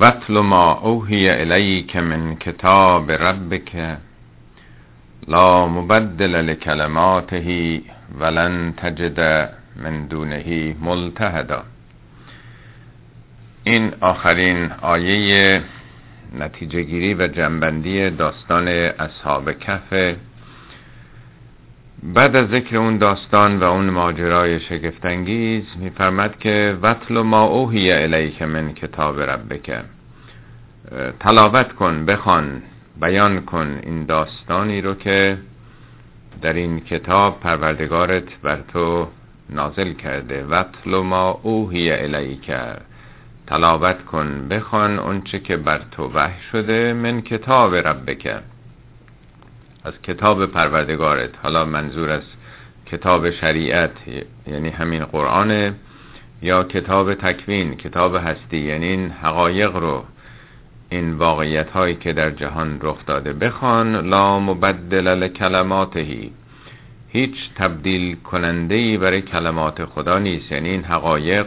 وتل ما اوحی الیک من کتاب ربک لا مبدل لکلماته ولن تجد من دونه ملتهدا. این آخرین آیه نتیجه گیری و جنبندی داستان اصحاب کف بعد از ذکر اون داستان و اون ماجرای شگفتانگیز میفرمد که وطل ما اوهی الیک من کتاب ربک. تلاوت کن بخوان بیان کن این داستانی رو که در این کتاب پروردگارت بر تو نازل کرده. وطل ما اوهی الیک. تلاوت کن بخوان اونچه که بر تو وحی شده من کتاب ربک. از کتاب پروردگارت. حالا منظور از کتاب شریعت یعنی همین قرآن یا کتاب تکوین کتاب هستی یعنی این حقایق رو این واقعیت هایی که در جهان رخ داده. بخوان لا مبدل لکلماتهی هیچ تبدیل کننده ای برای کلمات خدا نیست. یعنی این حقایق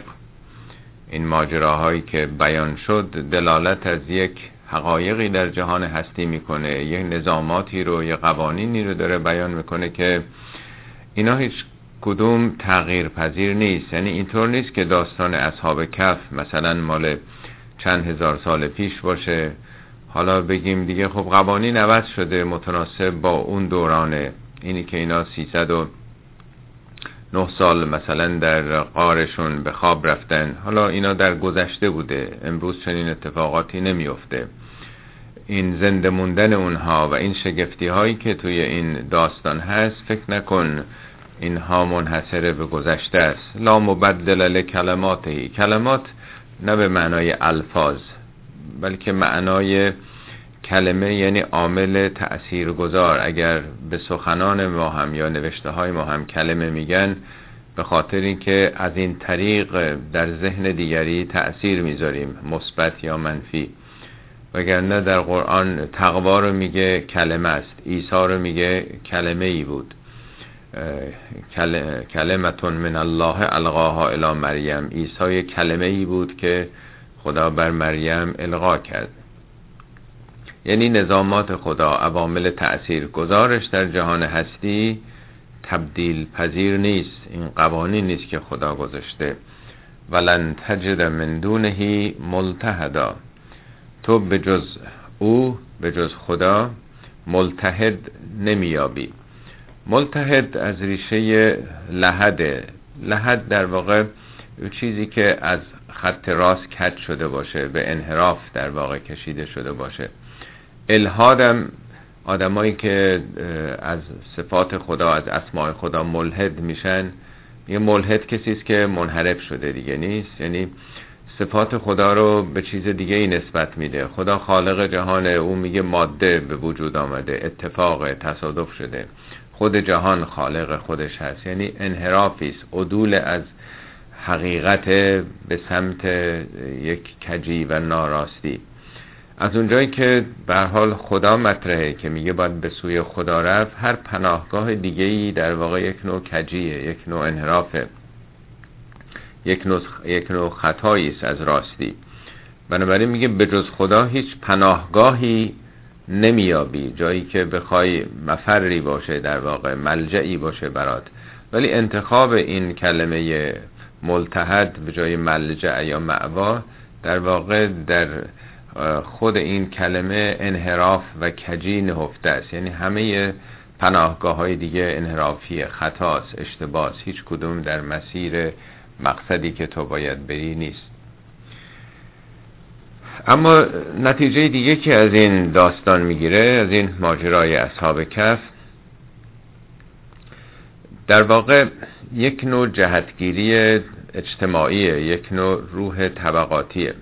این ماجراهایی که بیان شد دلالت از یک حقایقی در جهان هستی می‌کنه یک نظاماتی رو یک قوانینی رو داره بیان می‌کنه که اینا هیچ کدوم تغییر پذیر نیست. یعنی اینطور نیست که داستان اصحاب کف مثلا مال چند هزار سال پیش باشه. حالا بگیم دیگه خب قوانین عوض شده متناسب با اون دورانه اینی که اینا 300 نه سال مثلا در قارشون به خواب رفتن. حالا اینا در گذشته بوده. امروز چنین اتفاقاتی نمیفته این زنده موندن اونها و این شگفتی هایی که توی این داستان هست فکر نکن اینها منحصر به گذشته است. لا مبدل لکلماته. کلمات نه به معنای الفاظ بلکه معنای کلمه یعنی عامل تأثیر گذار اگر به سخنان ما هم یا نوشته های ما هم کلمه میگن به خاطر اینکه از این طریق در ذهن دیگری تأثیر می‌ذاریم مثبت یا منفی. وگرنه در قرآن تقوا رو میگه کلمه است. عیسی رو میگه کلمه ای بود کلمتون من الله القاها الی مریم. عیسی کلمه ای بود که خدا بر مریم القا کرد. یعنی نظامات خدا عوامل تأثیر گذارش در جهان هستی تبدیل پذیر نیست. این قوانین نیست که خدا گذاشته. ولن تجد من دونهی ملتهدا تو به جز او به جز خدا ملتحد نمیابی ملتحد از ریشه لحده. لحد در واقع چیزی که از خط راست کج شده باشه به انحراف در واقع کشیده شده باشه. الهادم آدمایی که از صفات خدا از اسماع خدا ملحد میشن. یه ملحد کسی است که منحرف شده دیگه نیست. یعنی صفات خدا رو به چیز دیگه ای نسبت میده. خدا خالق جهان او میگه ماده به وجود آمده اتفاق تصادف شده. خود جهان خالق خودش هست. یعنی انحرافی است عدول از حقیقت به سمت یک کجی و ناراستی. از اونجایی که به حال خدا مطرحه که میگه باید به سوی خدا رفت هر پناهگاه دیگه ای در واقع یک نوع کجیه یک نوع انحرافه. یک نوع, یک نوع خطایی است از راستی. بنابراین میگه به جز خدا هیچ پناهگاهی نمیابی. جایی که بخوای مفری باشه در واقع ملجعی باشه برات. ولی انتخاب این کلمه ملتحد به جای ملجع یا معوا در واقع در خود این کلمه انحراف و کجی نهفته است. یعنی همه پناهگاه های دیگه انحرافی خطاست اشتباس. هیچ کدوم در مسیر مقصدی که تو باید بری نیست. اما نتیجه دیگه که از این داستان می‌گیره از این ماجرای اصحاب کف در واقع یک نوع جهتگیری اجتماعی یک نوع روح طبقاتیه.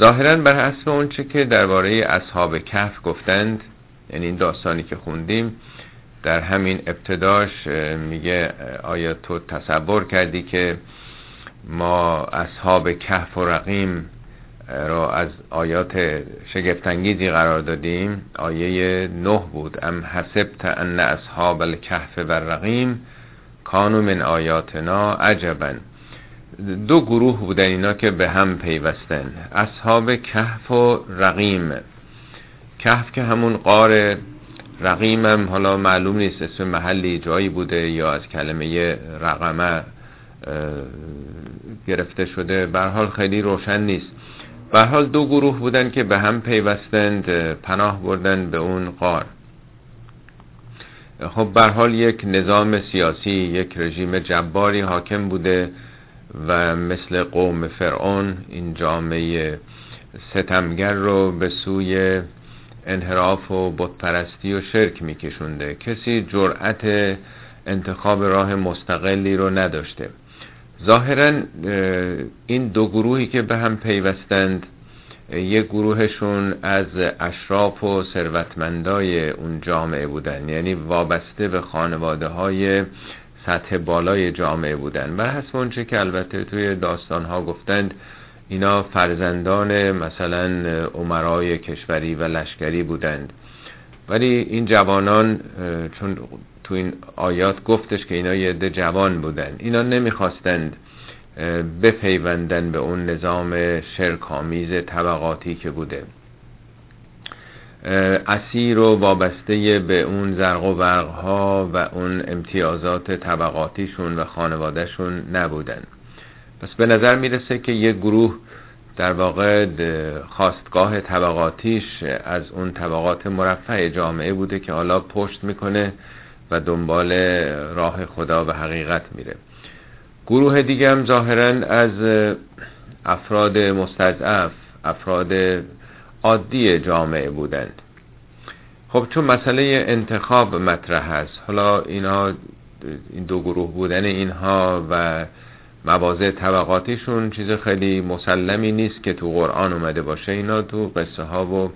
ظاهرا بر حسب اونچه که درباره اصحاب کف گفتند یعنی این داستانی که خوندیم در همین ابتداش میگه آیا تو تصور کردی که ما اصحاب کهف و رقیم را از آیات شگفتانگیزی قرار دادیم؟ آیه نه بود. ام حسبت ان اصحاب الکهف و رقیم کانو من آیاتنا عجبا. دو گروه بودن اینا که به هم پیوستن. اصحاب کهف و رقیم. کهف که همون قار رقیم هم حالا معلوم نیست اسم محلی جایی بوده یا از کلمه رقمه گرفته شده. بر حال خیلی روشن نیست. به حال دو گروه بودن که به هم پیوستند پناه بردن به اون قار خب بر حال یک نظام سیاسی یک رژیم جباری حاکم بوده و مثل قوم فرعون این جامعه ستمگر رو به سوی انحراف و بتپرستی و شرک میکشونده. کسی جرأت انتخاب راه مستقلی رو نداشته. ظاهرا این دو گروهی که به هم پیوستند یک گروهشون از اشراف و ثروتمندای اون جامعه بودن. یعنی وابسته به خانواده های سطح بالای جامعه بودن. بر حسب اونچه که البته توی داستان ها گفتند اینا فرزندان مثلا عمرای کشوری و لشکری بودند. ولی این جوانان چون تو این آیات گفتش که اینا یه عده جوان بودن اینا نمی‌خواستند بپیوندن به اون نظام شرکامیز طبقاتی که بوده. اسیر و وابسته به اون زرق و برق ها و اون امتیازات طبقاتیشون و خانوادهشون نبودن. پس به نظر می‌رسه که یک گروه در واقع خواستگاه طبقاتیش از اون طبقات مرفع جامعه بوده که حالا پشت می‌کنه و دنبال راه خدا و حقیقت میره. گروه دیگه هم ظاهرا از افراد مستضعف افراد عادی جامعه بودند. خب چون مسئله انتخاب مطرح هست حالا اینا این دو گروه بودن اینها و مواضع طبقاتیشون چیز خیلی مسلمی نیست که تو قرآن اومده باشه. اینا تو قصه ها و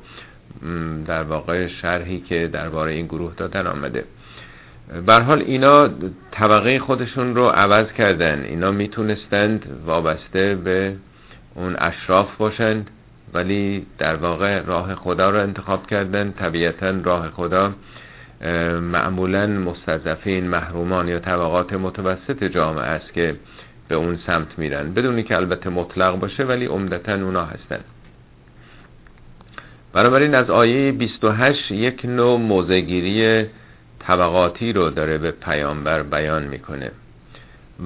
در واقع شرحی که درباره این گروه دادن آمده. بر حال اینا طبقه خودشون رو عوض کردن. اینا می‌تونستند وابسته به اون اشراف باشند ولی در واقع راه خدا رو انتخاب کردن. طبیعتا راه خدا معمولا مستضعفین محرومان یا طبقات متوسط جامعه است که به اون سمت میرن. بدونی که البته مطلق باشه ولی عمدتا اونا هستن. بنابراین از آیه 28 یک نوع موزگیری طبقاتی رو داره به پیامبر بیان می‌کنه.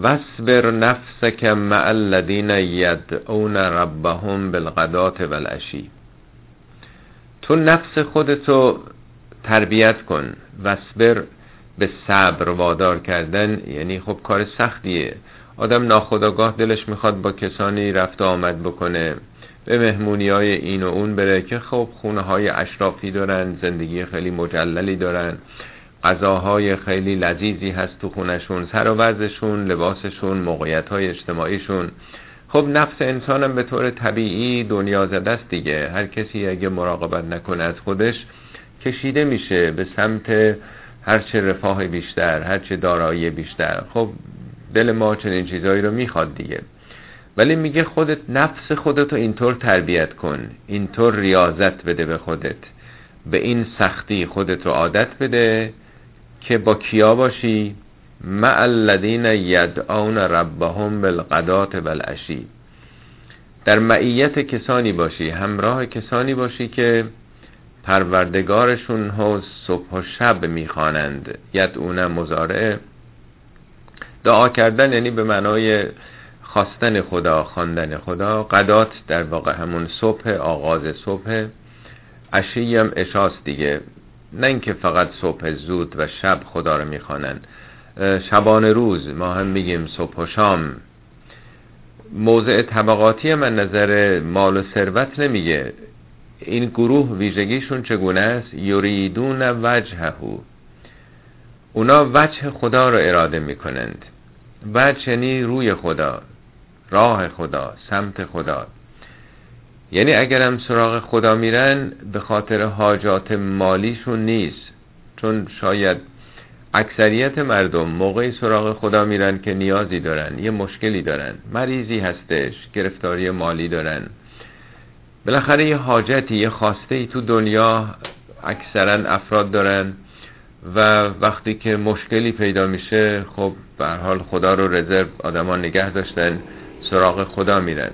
وصبر نفسک مع الذین یدعون ربهم بالغدات والعشی. تو نفس خودتو تربیت کن. وصبر به صبر وادار کردن یعنی خب کار سختیه. آدم ناخداگاه دلش می‌خواد با کسانی رفت آمد بکنه. به مهمونی های این و اون بره که خب خونه های اشرافی دارن زندگی خیلی مجللی دارن. غذاهای خیلی لذیذی هست تو خونشون سر و وزشون لباسشون موقعیت های اجتماعیشون. خب نفس انسانم به طور طبیعی دنیا زده است دیگه. هر کسی اگه مراقبت نکنه از خودش کشیده میشه به سمت هرچه رفاه بیشتر هرچه دارایی بیشتر. خب دل ما چنین چیزایی رو می‌خواد دیگه. ولی میگه خودت نفس خودت رو اینطور تربیت کن اینطور ریاضت بده به خودت. به این سختی خودت رو عادت بده که با کیا باشی؟ مع الذین یدعون ربهم بالغدات والعشی. در معیت کسانی باشی همراه کسانی باشی که پروردگارشون ها صبح و شب می‌خوانند. یدعون مزارعه دعا کردن یعنی به معنای خواستن خدا خواندن خدا. قدات در واقع همون صبح آغاز صبح. عشی هم اشاست دیگه. نه اینکه فقط صبح زود و شب خدا رو می‌خوانن. شبان روز ما هم میگیم صبح و شام. موضع طبقاتی من نظر مال و ثروت نمیگه. این گروه ویژگیشون چگونه است؟ یریدون وجههو اونا وجه خدا رو اراده می‌کنند. وجه یعنی روی خدا راه خدا سمت خدا. یعنی اگرم سراغ خدا میرن به خاطر حاجات مالیشون نیست. چون شاید اکثریت مردم موقعی سراغ خدا میرن که نیازی دارن یه مشکلی دارن. مریضی هستش گرفتاری مالی دارن. بالاخره یه حاجتی یه خواسته ای تو دنیا اکثرا افراد دارن. و وقتی که مشکلی پیدا میشه خب به حال خدا رو رزرو آدما نگه داشتن سراغ خدا میرن.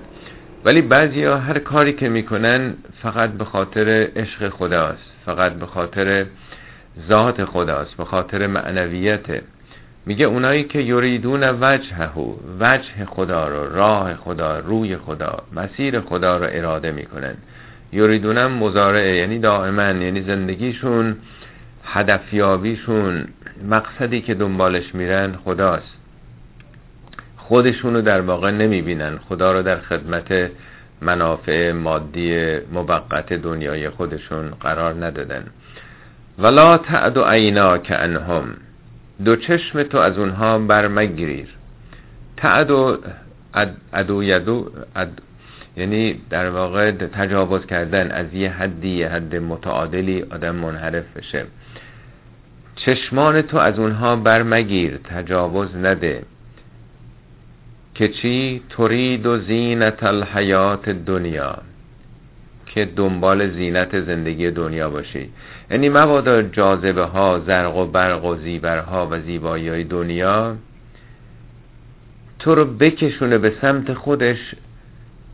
ولی بعضی ها هر کاری که می‌کنن فقط به خاطر عشق خداست فقط به خاطر ذات خداست به خاطر معنویته میگه اونایی که یریدون وجهه وجه خدا رو راه خدا روی خدا مسیر خدا رو اراده می‌کنن. یریدونم مزارعه یعنی دائما یعنی زندگیشون هدفیابیشون مقصدی که دنبالش میرن خداست. خودشونو در واقع نمی‌بینن. خدا رو در خدمت منافع مادی موقت دنیای خودشون قرار ندادن. ولا تعد عینا که انهم دو چشم تو از اونها برمگیر. تعد و ادو یدو یعنی در واقع تجاوز کردن. از یه حدی یه حد متعادلی آدم منحرف بشه. چشمان تو از اونها برمگیر تجاوز نده. که چی؟ ترید و زینت الحیات دنیا که دنبال زینت زندگی دنیا باشی. یعنی مبادا جاذبه ها زرق و برق و زیبرها و زیبایی های دنیا تو رو بکشونه به سمت خودش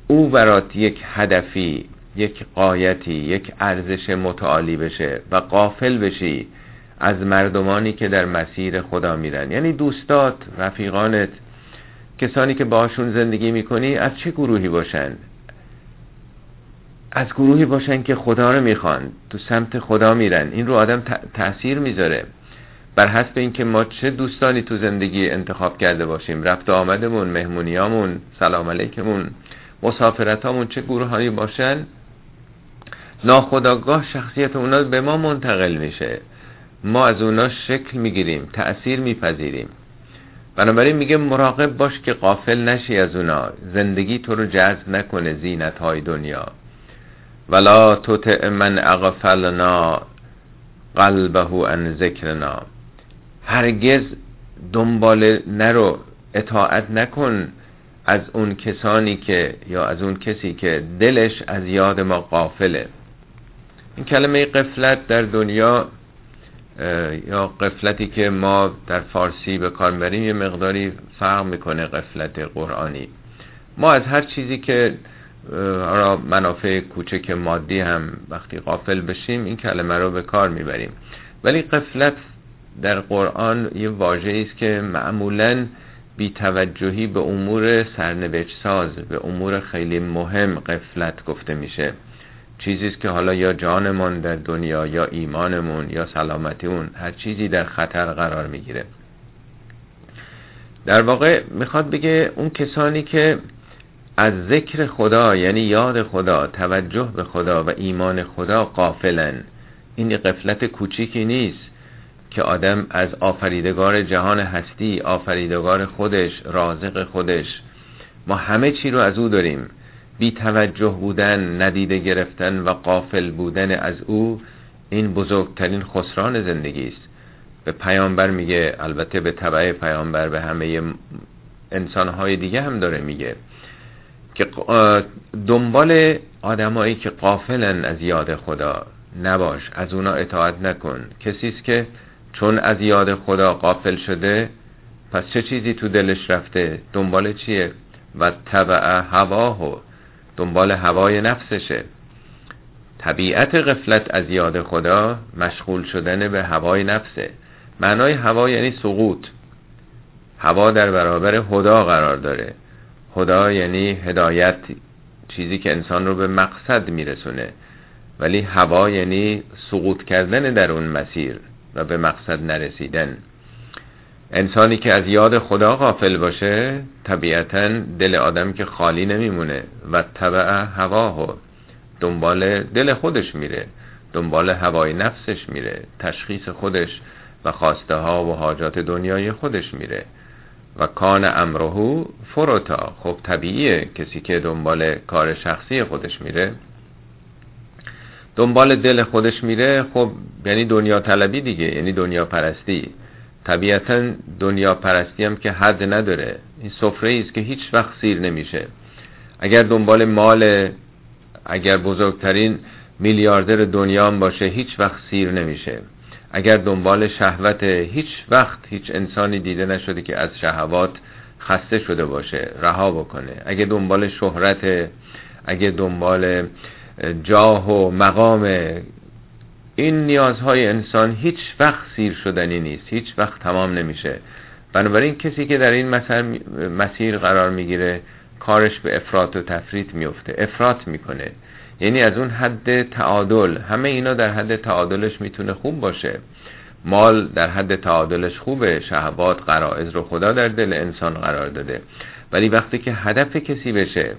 او برات یک هدفی یک قایتی یک ارزش متعالی بشه و قافل بشی. از مردمانی که در مسیر خدا میرن. یعنی دوستات رفیقانت کسانی که باشون زندگی می‌کنی از چه گروهی باشن؟ از گروهی باشن که خدا رو می‌خوان تو سمت خدا میرن. این رو آدم تأثیر می‌ذاره. بر حسب اینکه ما چه دوستانی تو زندگی انتخاب کرده باشیم. رفت آمدمون مهمونیامون سلام علیکمون مسافرتامون چه گروهانی باشن؟ ناخداگاه شخصیت اونا به ما منتقل میشه. ما از اونا شکل می‌گیریم تأثیر میپذیریم. بنابراین میگه مراقب باش که قافل نشی از اونا. زندگی تو رو جذب نکنه زینت های دنیا. ولا تطع من اغفلنا قلبه عن ذکرنا. هرگز دنبال نرو اطاعت نکن از اون کسانی که یا از اون کسی که دلش از یاد ما قافله این کلمه قفلت در دنیا یا قفلتی که ما در فارسی به کار بریم یه مقداری فرق می‌کنه قفلت قرآنی. ما از هر چیزی که را منافع کوچک مادی هم وقتی قافل بشیم این کلمه رو به کار می‌بریم. ولی قفلت در قرآن یه واژه است که معمولا بیتوجهی به امور سرنوشت ساز به امور خیلی مهم قفلت گفته میشه. چیزی که حالا یا جانمون در دنیا یا ایمانمون یا سلامتیمون هر چیزی در خطر قرار می‌گیره. در واقع می‌خواد بگه اون کسانی که از ذکر خدا یعنی یاد خدا توجه به خدا و ایمان خدا قافلن این قفلت کوچیکی نیست که آدم از آفریدگار جهان هستی آفریدگار خودش رازق خودش. ما همه چی رو از او داریم. بی توجه بودن ندیده گرفتن و قافل بودن از او این بزرگترین خسران زندگی است. به پیامبر میگه البته به طبع پیامبر به همه انسانهای دیگه هم داره میگه که دنبال آدمایی که قافلن از یاد خدا نباش از اونا اطاعت نکن. کسی است که چون از یاد خدا قافل شده پس چه چیزی تو دلش رفته؟ دنبال چیه؟ و طبع هواه. دنبال هوای نفسشه. طبیعت غفلت از یاد خدا مشغول شدن به هوای نفسه. معنای هوا یعنی سقوط. هوا در برابر خدا قرار داره. خدا یعنی هدایت چیزی که انسان رو به مقصد میرسونه. ولی هوا یعنی سقوط کردن در اون مسیر و به مقصد نرسیدن. انسانی که از یاد خدا غافل باشه طبیعتا دل آدم که خالی نمیمونه و طبع هواه دنبال دل خودش میره دنبال هوای نفسش میره تشخیص خودش و خواسته ها و حاجات دنیای خودش میره. و کان امرهو فروتا. خب طبیعیه کسی که دنبال کار شخصی خودش میره. دنبال دل خودش میره خب یعنی دنیا طلبی دیگه یعنی دنیا پرستی. طبیعتا دنیا پرستی هم که حد نداره. این سفره است که هیچ وقت سیر نمیشه. اگر دنبال مال اگر بزرگترین میلیاردر دنیا هم باشه هیچ وقت سیر نمیشه. اگر دنبال شهوت هیچ وقت هیچ انسانی دیده نشده که از شهوات خسته شده باشه رها بکنه. اگه دنبال شهرت اگه دنبال جاه و مقام این نیازهای انسان هیچ وقت سیر شدنی نیست هیچ وقت تمام نمیشه. بنابراین کسی که در این مسیر قرار می‌گیره کارش به افراط و تفریط میفته افراط می‌کنه. یعنی از اون حد تعادل همه اینا در حد تعادلش می‌تونه خوب باشه. مال در حد تعادلش خوبه شهوات قرائز رو خدا در دل انسان قرار داده. ولی وقتی که هدف کسی بشه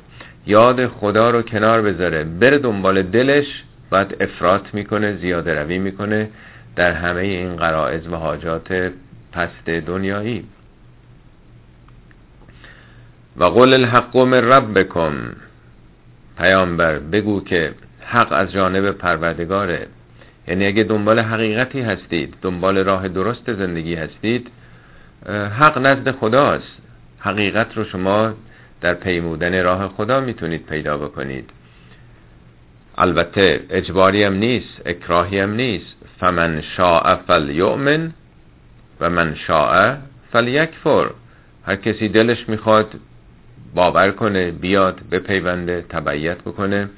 یاد خدا رو کنار بذاره بره دنبال دلش باید افراط می‌کنه زیاده روی می‌کنه در همه این قرائز و حاجات پست دنیایی. و قول الحق من ربکم. پیامبر بگو که حق از جانب پروردگاره. یعنی اگه دنبال حقیقتی هستید دنبال راه درست زندگی هستید حق نزد خداست. حقیقت رو شما در پیمودن راه خدا می‌تونید پیدا بکنید. البته اجباری هم نیست اکراهی هم نیست. فمن شاء فلیؤمن و من شاء فلیکفر. هر کسی دلش می‌خواد باور کنه بیاد به پیونده تبعیت بکنه.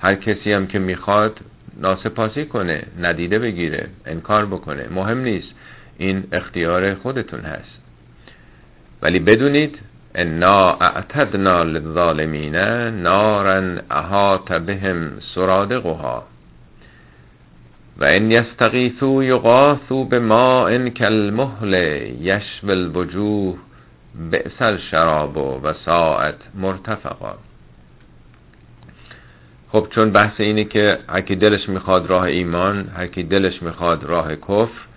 هر کسی هم که می‌خواد ناسپاسی کنه ندیده بگیره انکار بکنه. مهم نیست. این اختیار خودتون هست. ولی بدونید انا اعتدنا للظالمین نارا احاط بهم سرادقها. و ان یستغیثوا یغاثوا بماء کالمهل یشوی الوجوه بئس الشراب و ساعت مرتفقا. خب چون بحث اینه که هر دلش می‌خواد راه ایمان هر دلش می‌خواد راه کفر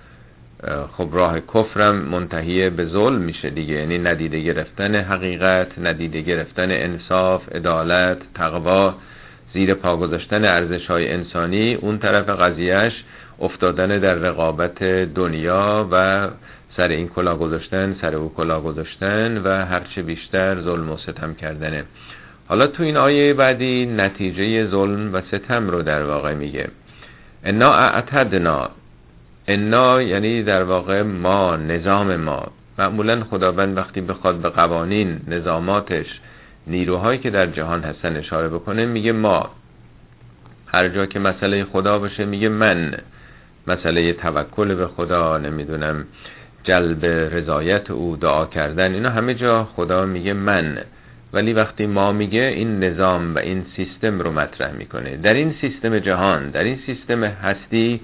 خب راه کفرم منتهی به ظلم میشه دیگه. یعنی ندیده گرفتن حقیقت ندیده گرفتن انصاف عدالت تقوا زیر پا گذاشتن ارزش های انسانی اون طرف قضیهش افتادن در رقابت دنیا و سر این کلا گذاشتن سر او کلا گذاشتن و هرچه بیشتر ظلم و ستم کردنه. حالا تو این آیه بعدی نتیجه ظلم و ستم رو در واقع میگه. انا اعتدنا انا یعنی در واقع ما نظام ما. معمولا خداوند وقتی بخواد به قوانین نظاماتش نیروهایی که در جهان هستن اشاره بکنه میگه ما. هر جا که مسئله خدا باشه میگه من. مسئله توکل به خدا نمی‌دونم جلب رضایت او دعا کردن اینا همه جا خدا میگه من. ولی وقتی ما میگه این نظام و این سیستم رو مطرح می‌کنه. در این سیستم جهان در این سیستم هستی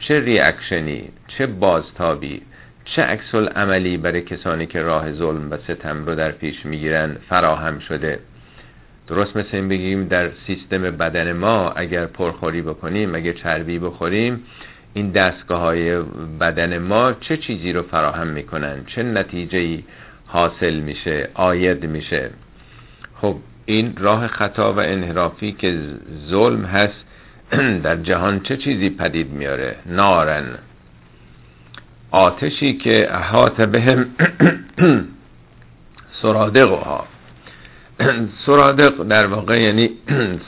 چه ریاکشنی چه بازتابی چه عکس عملی برای کسانی که راه ظلم و ستم رو در پیش می‌گیرن فراهم شده. درست مثل این بگیم در سیستم بدن ما اگر پرخوری بکنیم اگر چربی بخوریم این دستگاه های بدن ما چه چیزی رو فراهم می‌کنن؟ چه نتیجه حاصل میشه آید میشه؟ خب این راه خطا و انحرافی که ظلم هست در جهان چه چیزی پدید میاره؟ نارن. آتشی که احاط بهم سرادقها. سرادق در واقع یعنی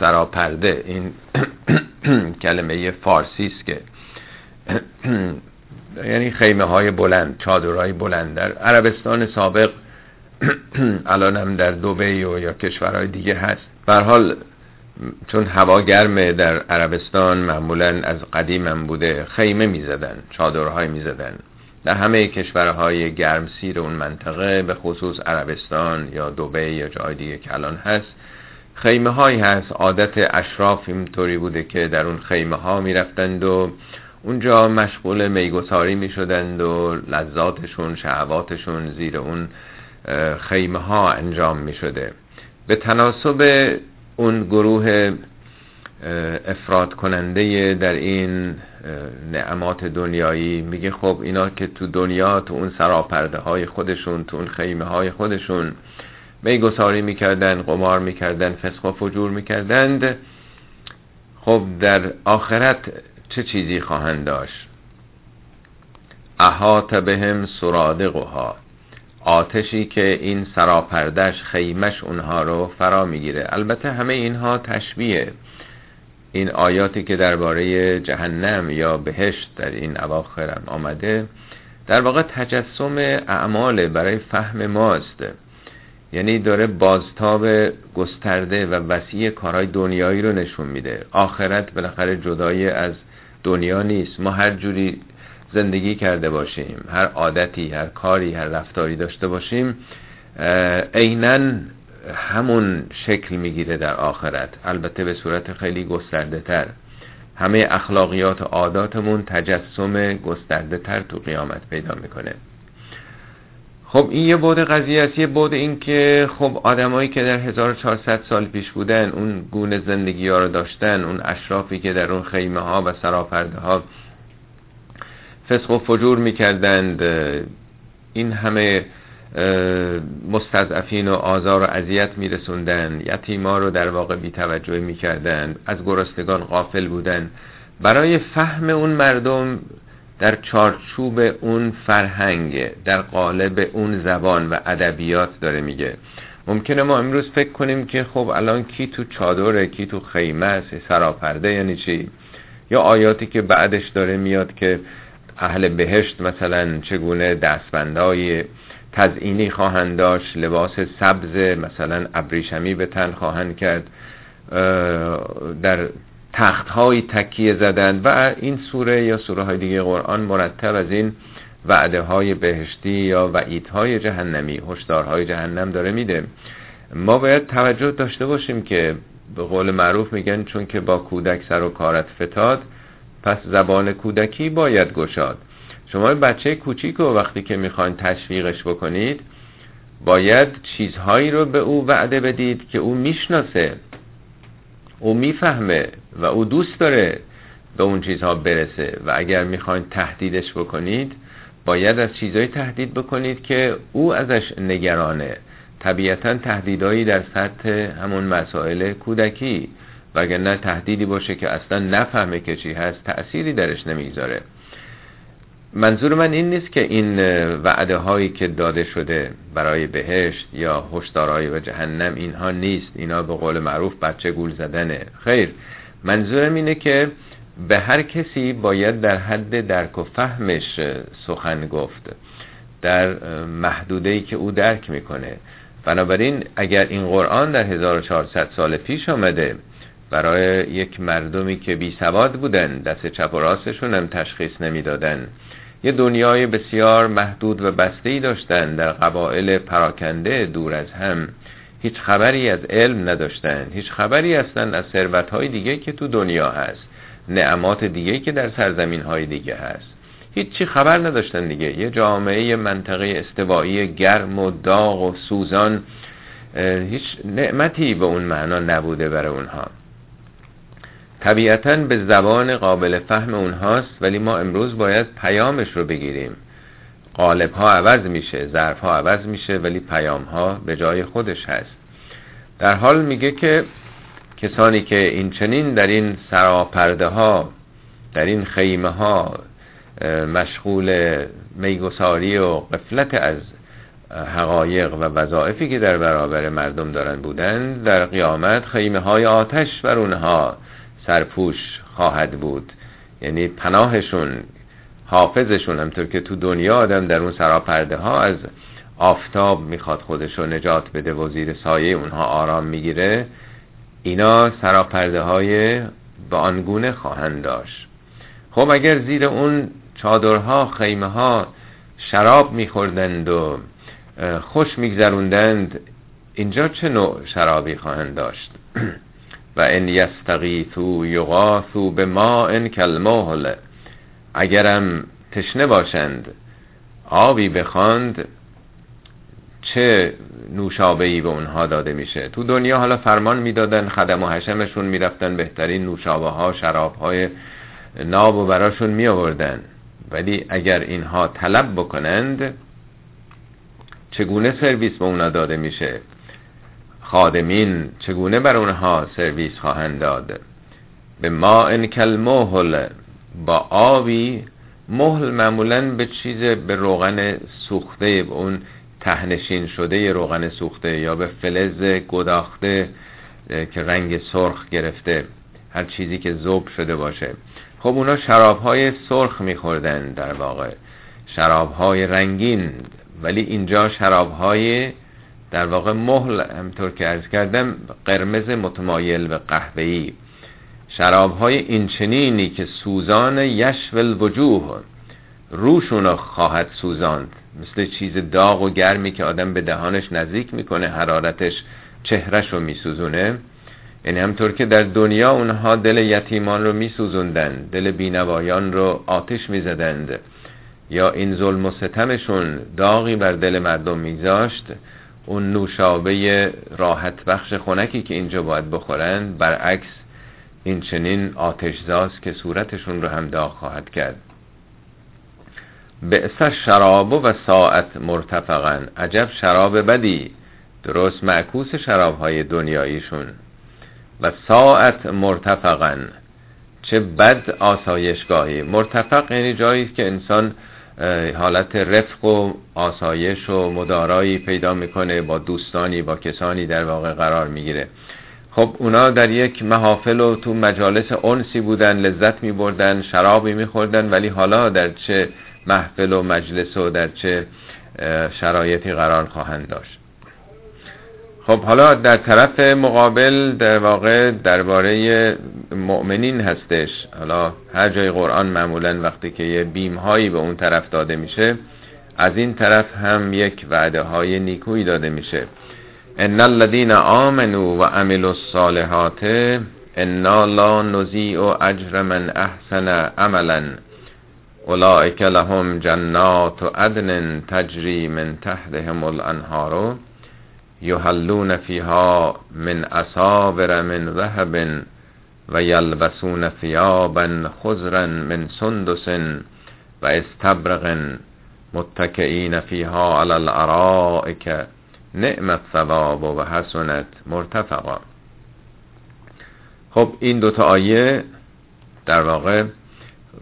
سراپرده. این کلمه فارسی است که یعنی خیمه های بلند چادرهای بلند. در عربستان سابق الانم در دوبی و یا کشورهای دیگه هست. بر حال چون هوا گرمه در عربستان معمولا از قدیم هم بوده خیمه می‌زدن چادرهای می‌زدن. در همه کشورهای گرمسیر اون منطقه به خصوص عربستان یا دوبه یا جای دیگه که الان هست خیمه هایی هست. عادت اشراف اینطوری بوده که در اون خیمه ها می‌رفتند و اونجا مشغول میگساری می‌شدند و لذاتشون شهواتشون زیر اون خیمه ها انجام می‌شده. به تناسب اون گروه افراد کننده در این نعمات دنیایی. میگه خب اینا که تو دنیا تو اون سراپرده های خودشون تو اون خیمه های خودشون میگساری می‌کردن قمار می‌کردن فسق و فجور می‌کردند. خب در آخرت چه چیزی خواهند داشت؟ احاط بهم سرادقها. آتشی که این سراپردش خیمش اونها رو فرا می‌گیره. البته همه اینها تشبیه. این آیاتی که درباره جهنم یا بهشت در این اواخر آمده در واقع تجسم اعمال برای فهم ماست. یعنی داره بازتاب گسترده و وسیع کارهای دنیایی رو نشون میده. آخرت بالاخره جدای از دنیا نیست. ما هر جوری زندگی کرده باشیم هر عادتی هر کاری هر رفتاری داشته باشیم عینا همون شکل می‌گیره در آخرت. البته به صورت خیلی گسترده تر همه اخلاقیات و عاداتمون تجسم گسترده تر تو قیامت پیدا می‌کنه. خب این یه بود قضیه است. یه بود این که خب آدمایی که در 1400 سال پیش بودن اون گونه زندگی ها رو داشتن اون اشرافی که در اون خیمه ها و سراپرده ها فسق و فجور می‌کردند. این همه مستضعفین و آزار و اذیت میرسوندن یتیما رو در واقع بیتوجه می‌کردن از گرستگان غافل بودن برای فهم اون مردم در چارچوب اون فرهنگ در قالب اون زبان و ادبیات داره میگه. ممکنه ما امروز فکر کنیم که خب الان کی تو چادره کی تو خیمه است سراپرده یعنی چی؟ یا آیاتی که بعدش داره میاد که اهل بهشت مثلا چگونه دستبندای تزئینی خواهند داشت لباس سبز مثلا ابریشمی به تن خواهند کرد در تخت های تکیه زدن و این سوره یا سوره های دیگه قرآن مرتب از این وعده های بهشتی یا وعید های جهنمی های جهنم داره میده. ما باید توجه داشته باشیم که به قول معروف میگن چون که با کودک سر و کارت فتاد پس زبان کودکی باید گشاد. شما بچه کوچیک رو وقتی که می‌خواین تشویقش بکنید باید چیزهایی رو به او وعده بدید که او می‌شناسه او می‌فهمه و او دوست داره به اون چیزها برسه. و اگر می‌خواین تهدیدش بکنید باید از چیزهایی تهدید بکنید که او ازش نگرانه. طبیعتا تهدیدهایی در سطح همون مسائل کودکی. وگرنه تهدیدی باشه که اصلا نفهمه که چی هست تأثیری درش نمی‌ذاره منظور من این نیست که این وعده هایی که داده شده برای بهشت یا هشدارهای و جهنم اینها نیست. اینا به قول معروف بچه گول زدنه. خیر منظورم اینه که به هر کسی باید در حد درک و فهمش سخن گفت. در محدوده ای که او درک می‌کنه. بنابراین اگر این قرآن در 1400 سال پیش آمده برای یک مردمی که بی سواد بودن دست چپ و راستشون هم تشخیص نمی‌دادن. یه دنیای بسیار محدود و بسته داشتن در قبایل پراکنده دور از هم. هیچ خبری از علم نداشتن. هیچ خبری هستن از ثروت های دیگه که تو دنیا هست. نعمات دیگه که در سرزمین های دیگه هست. هیچی خبر نداشتن دیگه. یه جامعه منطقه استوایی گرم و داغ و سوزان هیچ نعمتی به اون معنا نبوده برای اونها. طبیعتا به زبان قابل فهم اونهاست ولی ما امروز باید پیامش رو بگیریم. قالب ها عوض میشه ظرف ها عوض میشه ولی پیام ها به جای خودش هست. در حال میگه که کسانی که این چنین در این سراپرده ها در این خیمه ها مشغول میگساری و قفلت از حقایق و وظائفی که در برابر مردم دارن بودن در قیامت خیمه های آتش بر اونها سرپوش خواهد بود. یعنی پناهشون حافظشون همطور که تو دنیا آدم در اون سراپرده ها از آفتاب می‌خواد خودش رو نجات بده و زیر سایه اونها آرام می‌گیره اینا سراپرده های به آنگونه خواهند داشت. خب اگر زیر اون چادرها خیمه ها شراب میخوردند و خوش میگذروندند اینجا چه نوع شرابی خواهند داشت؟ و ان یستغیثو یغاثو به ما ان کلمهل اگرم تشنه باشند آبی بخواند چه نوشابهی به اونها داده میشه؟ تو دنیا حالا فرمان می‌دادن خدم و حشمشون می‌رفتن بهترین نوشابه ها شراب های ناب و براشون می آوردن ولی اگر اینها طلب بکنند چگونه سرویس به اونا داده میشه؟ خادمین چگونه بر اونها سرویس خواهند داد؟ به ما ان مهل با آبی مهل معمولا به چیز به روغن سوخته به اون تهنشین شده روغن سوخته یا به فلز گداخته که رنگ سرخ گرفته هر چیزی که زوب شده باشه. خب اونا شراب های سرخ میخوردن در واقع. شراب های رنگین ولی اینجا شراب های در واقع مهل همطور که ارز کردم قرمز متمایل و قهوه‌ای. شراب های اینچنینی که سوزان یشول وجوه روشون خواهد سوزاند. مثل چیز داغ و گرمی که آدم به دهانش نزدیک می‌کنه حرارتش چهرش رو میسوزونه. یعنی همطور که در دنیا اونها دل یتیمان رو میسوزوندن دل بینوایان رو آتش می‌زدند. یا این ظلم و ستمشون داغی بر دل مردم میذاشت. اون نوشابه راحت بخش خونکی که اینجا باید بخورن برعکس این چنین آتشزاز که صورتشون رو هم داغ خواهد کرد. بئس شراب و ساعت مرتفقا. عجب شراب بدی. درست معکوس شراب های دنیاییشون. و ساعت مرتفقا. چه بد آسایشگاهی. مرتفق یعنی جایی که انسان حالت رفق و آسایش و مدارایی پیدا می‌کنه با دوستانی با کسانی در واقع قرار می‌گیره. خب اونا در یک محافل و تو مجالس انسی بودن لذت میبردن شرابی میخوردن ولی حالا در چه محفل و مجلس و در چه شرایطی قرار خواهند داشت. خب حالا در طرف مقابل در واقع درباره مؤمنین هستش. حالا هر جای قرآن معمولا وقتی که یه بیم هایی به اون طرف داده میشه از این طرف هم یک وعده های نیکویی داده میشه. ان الذين آمنوا و عملوا الصالحات انا لا نضيع اجر من احسن عملا. اولئک لهم جنات عدن تجری من تحتهم الانهار. یحلون فیها من اصابر من ذهب و یلبسون ثیابا خضرا من سندس و استبرق متکئین فیها علی الارائک نعم الثواب و حسنت مرتفقا. خب این دوتا آیه در واقع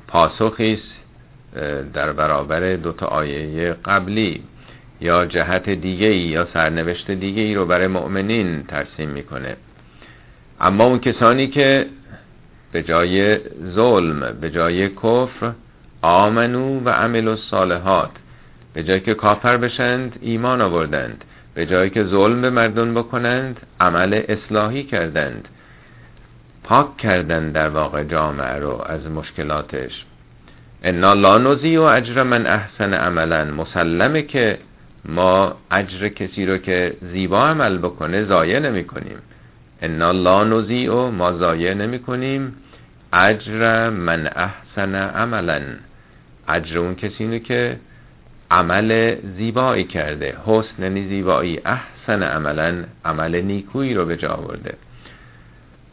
پاسخی است در برابر دوتا آیه قبلی. یا جهت دیگه ای یا سرنوشت دیگه ای رو برای مؤمنین ترسیم می‌کنه. اما اون کسانی که به جای ظلم به جای کفر آمنو و عمل و صالحات به جای که کافر بشند ایمان آوردند. به جایی که ظلم به مردم بکنند عمل اصلاحی کردند. پاک کردند در واقع جامعه رو از مشکلاتش. انا لا نزی و اجر من احسن عملا. مسلمه که ما اجر کسی رو که زیبا عمل بکنه ضایع نمی کنیم. انا لا نزی و ما ضایع نمی کنیم. اجر من احسن عملا. اجر اون کسی که عمل زیبایی کرده. حسن زیبایی احسن عملا. عمل نیکویی رو به جا آورده.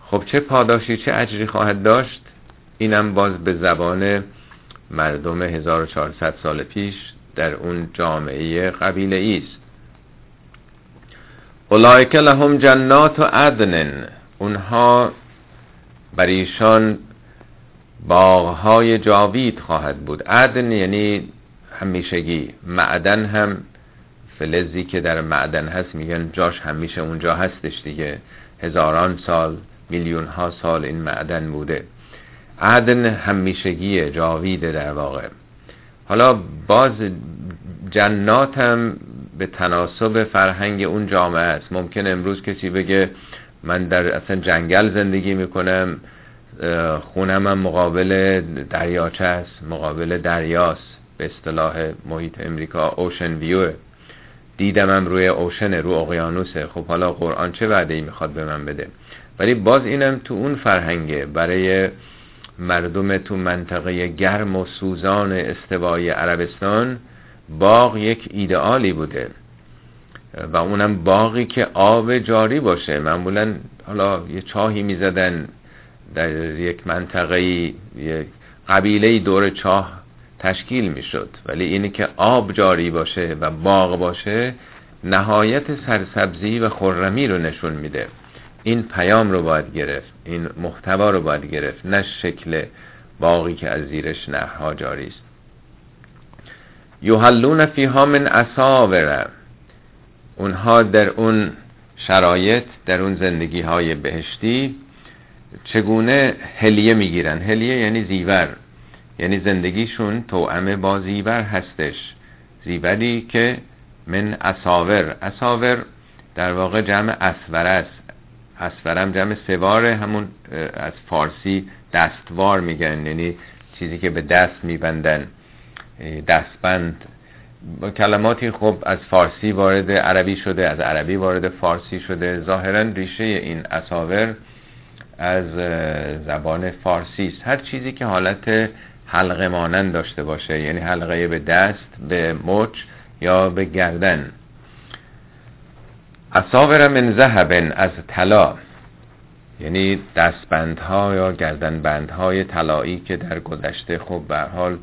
خب چه پاداشی چه اجری خواهد داشت؟ اینم باز به زبان مردم 1400 سال پیش در اون جامعه قبیله است. اولایک لهم جنات و عدن. اونها بر ایشان باغهای جاوید خواهد بود. عدن یعنی همیشگی معدن هم فلزی که در معدن هست میگن جاش همیشه اونجا هستش دیگه. هزاران سال میلیون ها سال این معدن بوده. عدن همیشگی جاویده در واقع. حالا باز جنات هم به تناسب فرهنگ اون جامعه است. ممکن امروز کسی بگه من در اصلا جنگل زندگی می‌کنم خونم هم مقابل دریاچه است مقابل دریاست به اصطلاح محیط امریکا اوشن ویو دیدم هم روی اوشن رو اقیانوسه خب حالا قرآن چه وعده ای می‌خواد به من بده؟ ولی باز اینم تو اون فرهنگه. برای مردم تو منطقه گرم و سوزان استوای عربستان باغ یک ایدئالی بوده. و اونم باقی که آب جاری باشه. معمولا حالا یه چاهی می‌زدن در یک منطقه یک قبیله دور چاه تشکیل می‌شد. ولی اینی که آب جاری باشه و باغ باشه نهایت سرسبزی و خرمی رو نشون میده. این پیام رو باید گرفت این محتوا رو باید گرفت نه شکل باقی که از زیرش نهرها جاری است. یوحلون فیها من اساوره اونها در اون شرایط در اون زندگی های بهشتی چگونه هلیه می‌گیرن؟ هلیه یعنی زیور. یعنی زندگیشون توعمه با زیور هستش. زیوری که من اساور اساور در واقع جمع اسوره است. اسورم جمع سواره همون از فارسی دستوار میگن یعنی چیزی که به دست میبندن دستبند. کلماتی خب از فارسی وارد عربی شده از عربی وارد فارسی شده. ظاهرا ریشه این اساور از زبان فارسی است. هر چیزی که حالت حلقه مانند داشته باشه یعنی حلقه به دست به مچ یا به گردن. اصابر من ذهب از طلا. یعنی دستبندها یا گردنبندهای طلایی که در گذشته خب به حال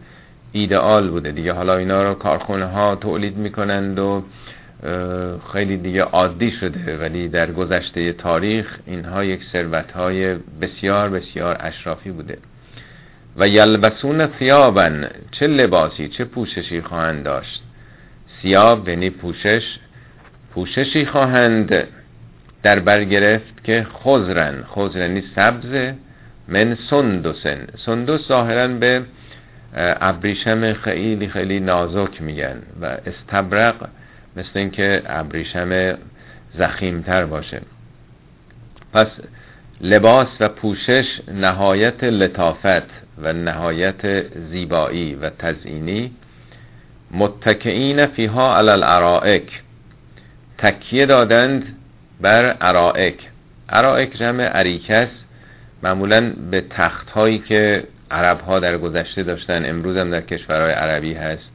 ایدئال بوده. دیگه حالا اینا رو کارخونه ها تولید می‌کنند و خیلی دیگه عادی شده. ولی در گذشته تاریخ اینها یک ثروت های بسیار بسیار اشرافی بوده. و یلبسون ثیابن چه لباسی چه پوششی خواهند داشت؟ سیاب یعنی پوشش پوششی خواهند در بر گرفت که خزرن خزرنی سبز من سندسن. سندس ظاهرا به ابریشم خیلی خیلی نازک میگن و استبرق مثل اینکه ابریشم زخیمتر باشه. پس لباس و پوشش نهایت لطافت و نهایت زیبایی و تزئینی. متکئین فیها علی الارائک. تکیه دادند بر ارائک. ارائک جمع اریکس معمولا به تخت هایی که عرب ها در گذشته داشتن امروز هم در کشورهای عربی هست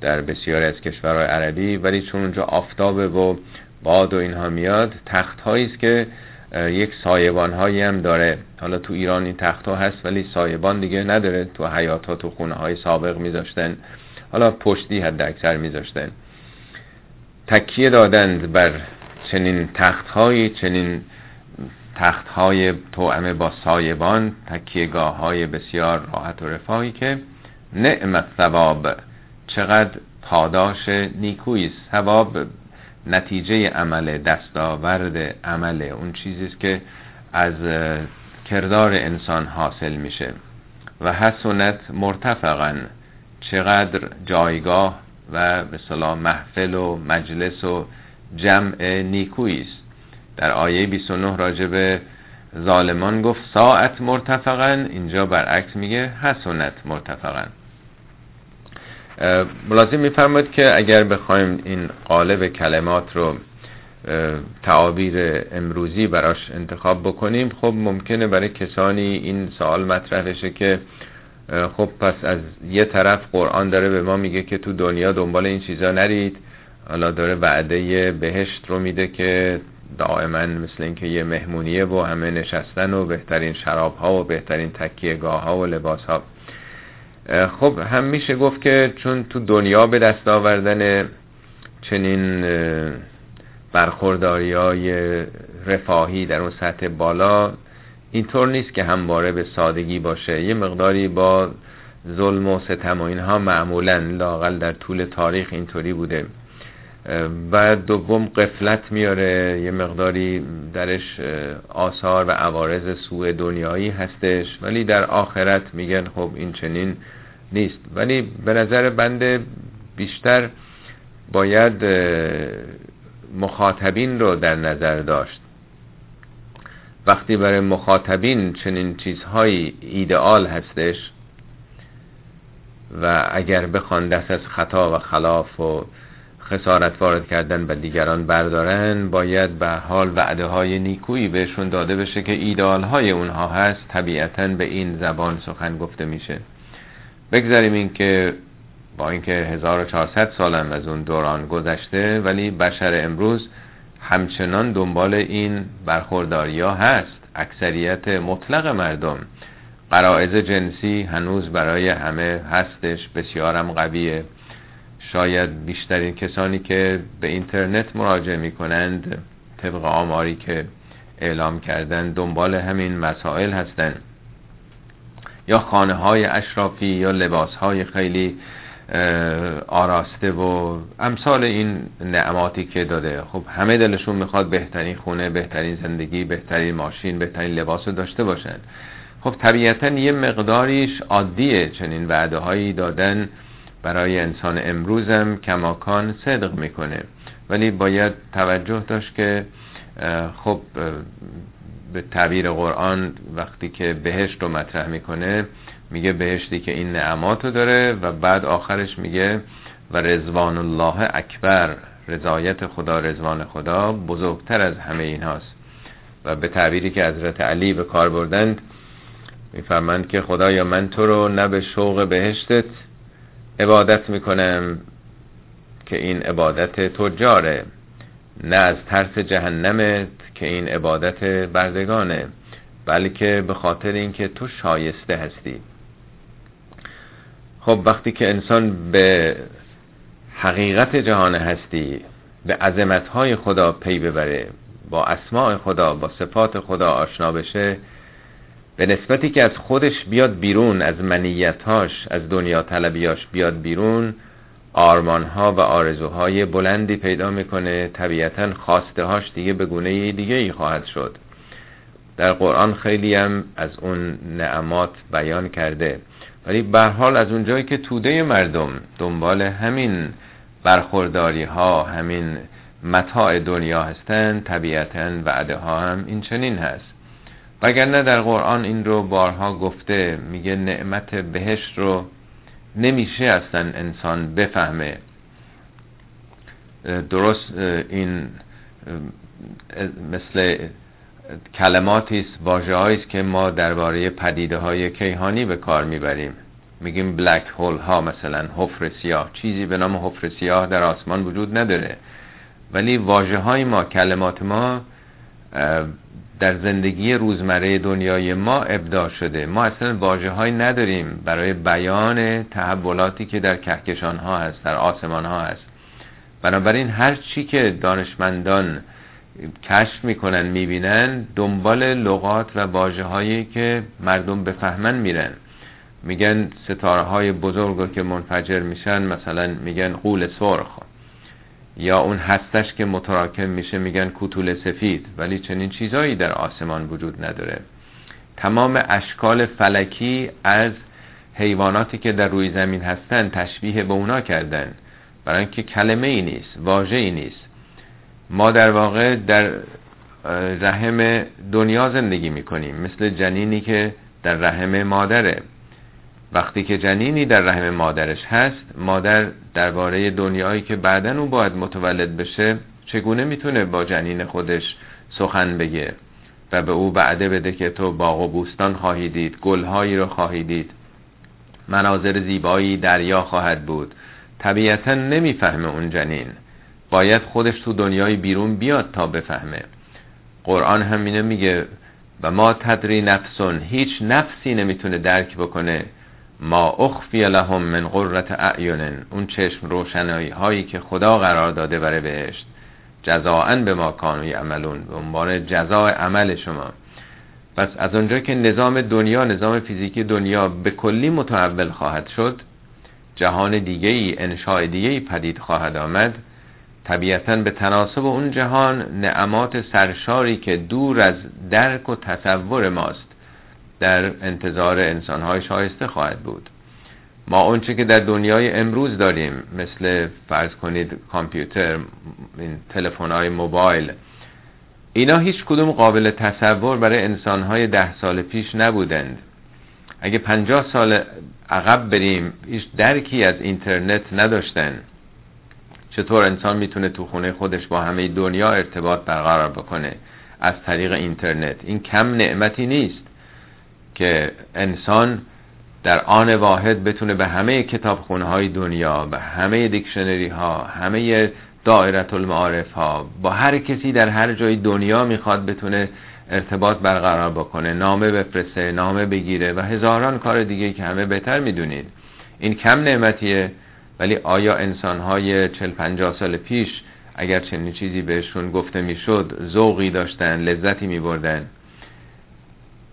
در بسیاری از کشورهای عربی ولی چون اونجا آفتابه و باد و اینها میاد تخت است که یک سایبان هایی هم داره. حالا تو ایران این تخت ها هست ولی سایبان دیگه نداره. تو حیات ها تو خونه های سابق میذاشتن. حالا پشتی حد اکثر میذاشتن. تکیه دادند بر چنین تخت های چنین تخت های توعمه با سایبان تکیهگاه های بسیار راحت و رفاهی که نعمت ثواب چقدر پاداش نیکویی ثواب نتیجه عمل دستاورد عمل اون چیزی است که از کردار انسان حاصل میشه. و حسنت مرتفقا چقدر جایگاه و صلاح محفل و مجلس و جمع نیکویی است. در آیه 29 راجع به ظالمان گفت ساعت مرتفقا. اینجا برعکس میگه حسنت مرتفقا. ملازم میفرماید که اگر بخوایم این قالب کلمات رو تعابیر امروزی براش انتخاب بکنیم خب ممکنه برای کسانی این سوال مطرح بشه که خب پس از یه طرف قرآن داره به ما میگه که تو دنیا دنبال این چیزا نرید. حالا داره وعده بهشت رو میده که دائما مثل اینکه یه مهمونیه و همه نشستن و بهترین شراب ها و بهترین تکیهگاه ها و لباس ها خب هم میشه گفت که چون تو دنیا به دست آوردن چنین برخورداری های رفاهی در اون سطح بالا اینطور نیست که همواره به سادگی باشه. یه مقداری با ظلم و ستم و اینها معمولا لاقل در طول تاریخ اینطوری بوده. و دوم قفلت میاره. یه مقداری درش آثار و عوارض سوء دنیایی هستش. ولی در آخرت میگن خب این چنین نیست. ولی به نظر بنده بیشتر باید مخاطبین رو در نظر داشت. وقتی برای مخاطبین چنین چیزهایی ایدئال هستش و اگر بخوان دست از خطا و خلاف و خسارت وارد کردن و دیگران بردارن باید به حال وعده های نیکویی بهشون داده بشه که ایدال های اونها هست طبیعتا به این زبان سخن گفته میشه. بگذاریم این که با اینکه 1400 سالم از اون دوران گذشته ولی بشر امروز همچنان دنبال این برخورداری ها هست. اکثریت مطلق مردم. قرائز جنسی هنوز برای همه هستش. بسیارم قویه. شاید بیشترین کسانی که به اینترنت مراجعه می کنند طبق آماری که اعلام کردن دنبال همین مسائل هستند یا خانه های اشرافی یا لباس های خیلی آراسته و امثال این نعماتی که داده. خب همه دلشون می‌خواد بهترین خونه بهترین زندگی بهترین ماشین بهترین لباس رو داشته باشن. خب طبیعتا یه مقداریش عادیه چنین وعده هایی دادن برای انسان امروزم کماکان صدق می‌کنه. ولی باید توجه داشت که خب به تعبیر قرآن وقتی که بهشت رو مطرح می‌کنه میگه بهشتی که این نعماتو داره و بعد آخرش میگه و رزوان الله اکبر رضایت خدا رزوان خدا بزرگتر از همه این هاست و به تعبیری که حضرت علی به کار بردند میفرمند که خدایا من تو رو نه به شوق بهشتت عبادت می‌کنم که این عبادت تجاره نه از ترس جهنمت که این عبادت بردگانه بلکه به خاطر اینکه تو شایسته هستی. خب وقتی که انسان به حقیقت جهان هستی به عظمتهای خدا پی ببره با اسماع خدا با صفات خدا آشنا بشه به نسبتی که از خودش بیاد بیرون از منیتهاش از دنیا طلبیاش بیاد بیرون آرمانها و آرزوهای بلندی پیدا می‌کنه طبیعتا خواسته هاش دیگه به گونه دیگه ای خواهد شد. در قرآن خیلی هم از اون نعمات بیان کرده. ولی به حال از اونجایی که توده مردم دنبال همین برخورداری ها همین متاع دنیا هستند طبیعتا وعده ها هم این چنین هست. وگرنه در قرآن این رو بارها گفته میگه نعمت بهشت رو نمیشه اصلا انسان بفهمه. درست این مثل کلماتی است واژه است که ما درباره پدیده های کیهانی به کار می‌بریم. میگیم بلک هول ها مثلا حفر سیاه. چیزی به نام حفر سیاه در آسمان وجود نداره. ولی واژه های ما کلمات ما در زندگی روزمره دنیای ما ابداع شده. ما اصلا واجه های نداریم برای بیان تحولاتی که در کهکشان ها هست در آسمان ها هست. بنابراین هر چی که دانشمندان کشف می‌کنن می‌بینن دنبال لغات و واجه هایی که مردم بفهمن میرن. میگن ستاره های بزرگ که منفجر میشن مثلا میگن قول سرخ. یا اون هستش که متراکم میشه میگن کوتول سفید. ولی چنین چیزهایی در آسمان وجود نداره. تمام اشکال فلکی از حیواناتی که در روی زمین هستن تشبیه به اونا کردن. برای اینکه کلمه ای نیست واژه ای نیست. ما در واقع در رحم دنیا زندگی می‌کنیم. مثل جنینی که در رحم مادره. وقتی که جنینی در رحم مادرش هست مادر درباره دنیایی که بعدا او باید متولد بشه چگونه می‌تونه با جنین خودش سخن بگه و به او بعده بده که تو باغ و بوستان خواهی دید گلهایی رو خواهی دید. مناظر زیبایی دریا خواهد بود. طبیعتا نمی‌فهمه اون جنین. باید خودش تو دنیای بیرون بیاد تا بفهمه. قرآن همینه میگه و ما تدری نفسون. هیچ نفسی نمی‌تونه درک بکنه. ما اخفی لهم من قررت اعین. اون چشم روشنایی هایی که خدا قرار داده برای بهشت. جزاعن به ما کانوی عملون به عنوان جزای عمل شما. پس از اونجا که نظام دنیا نظام فیزیکی دنیا به کلی متحول خواهد شد جهان دیگه ای انشاء دیگه ای پدید خواهد آمد. طبیعتا به تناسب اون جهان نعمات سرشاری که دور از درک و تصور ماست در انتظار انسانهای شایسته خواهد بود. ما اونچه که در دنیای امروز داریم مثل فرض کنید کامپیوتر این تلفن های موبایل اینا هیچ کدوم قابل تصور برای انسانهای ده سال پیش نبودند. اگه پنجاه سال عقب بریم هیچ درکی از اینترنت نداشتن. چطور انسان می‌تونه تو خونه خودش با همه دنیا ارتباط برقرار بکنه از طریق اینترنت؟ این کم نعمتی نیست که انسان در آن واحد بتونه به همه کتابخونه های دنیا به همه دیکشنری ها همه دائرت المعارف ها با هر کسی در هر جای دنیا می‌خواد بتونه ارتباط برقرار بکنه نامه بفرسته نامه بگیره و هزاران کار دیگه که همه بهتر می‌دونید. این کم نعمتیه. ولی آیا انسان های چل پنجاه سال پیش اگر چنین چیزی بهشون گفته می‌شد ذوقی داشتن لذتی میبردن؟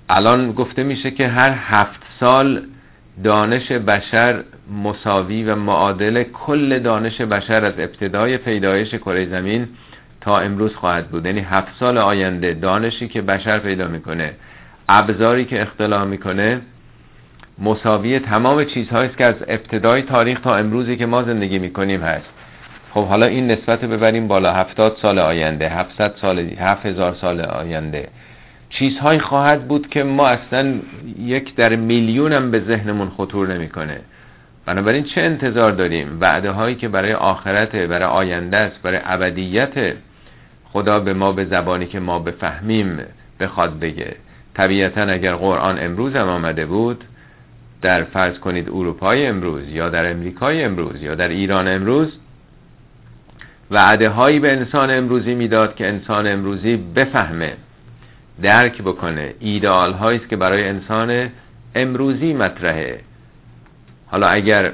الان گفته میشه که هر هفت سال دانش بشر مساوی و معادل کل دانش بشر از ابتدای پیدایش کره زمین تا امروز خواهد بود. یعنی هفت سال آینده دانشی که بشر پیدا می‌کنه ابزاری که اختلاع می‌کنه مساوی تمام چیزهایی است که از ابتدای تاریخ تا امروزی که ما زندگی می‌کنیم هست. خب حالا این نسبت ببریم بالا. هفتاد سال آینده هفتصد سال هفت هزار سال آینده. چیزهایی خواهد بود که ما اصلا یک در میلیون هم به ذهنمون خطور نمی‌کنه. بنابراین چه انتظار داریم؟ وعده هایی که برای آخرت برای آینده است برای ابدیت خدا به ما به زبانی که ما بفهمیم بخواد بگه. طبیعتا اگر قرآن امروز هم آمده بود در فرض کنید اروپای امروز یا در امریکای امروز یا در ایران امروز وعده هایی به انسان امروزی می‌داد که انسان امروزی بفهمه درک بکنه ایدئال هایی که برای انسان امروزی مطرحه. حالا اگر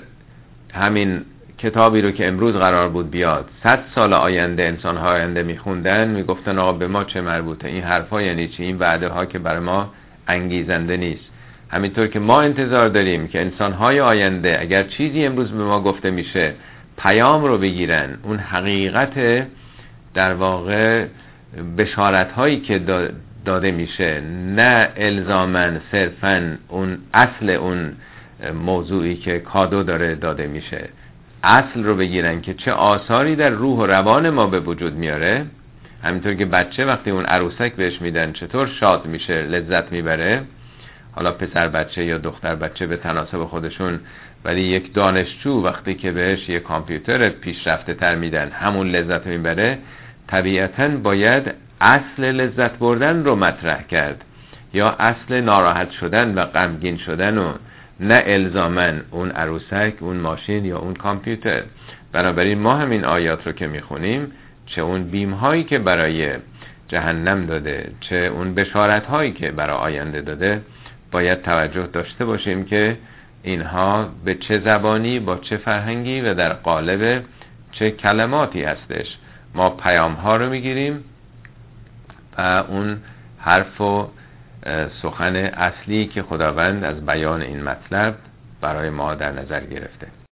همین کتابی رو که امروز قرار بود بیاد صد سال آینده انسان ها آینده میخوندن می‌گفتن آقا به ما چه مربوطه؟ این حرفا یعنی چی؟ این وعده ها که برای ما انگیزنده نیست. همینطور که ما انتظار داریم که انسان های آینده اگر چیزی امروز به ما گفته میشه پیام رو بگیرن اون حقیقت در واقع بشارت هایی که داده میشه نه الزامن صرفا اون اصل اون موضوعی که کادو داره داده میشه. اصل رو بگیرن که چه آثاری در روح و روان ما به وجود میاره. همینطور که بچه وقتی اون عروسک بهش میدن چطور شاد میشه لذت می‌بره. حالا پسر بچه یا دختر بچه به تناسب خودشون ولی یک دانشجو وقتی که بهش یک کامپیوتر پیشرفته تر میدن همون لذت می‌بره طبیعتا باید اصل لذت بردن رو مطرح کرد. یا اصل ناراحت شدن و غمگین شدن و نه الزامن اون عروسک اون ماشین یا اون کامپیوتر. بنابراین ما همین آیات رو که می‌خونیم چه اون بیم هایی که برای جهنم داده چه اون بشارت هایی که برای آینده داده باید توجه داشته باشیم که اینها به چه زبانی با چه فرهنگی و در قالب چه کلماتی هستش. ما پیام ها رو می‌گیریم و اون حرف و سخن اصلی که خداوند از بیان این مطلب برای ما در نظر گرفته.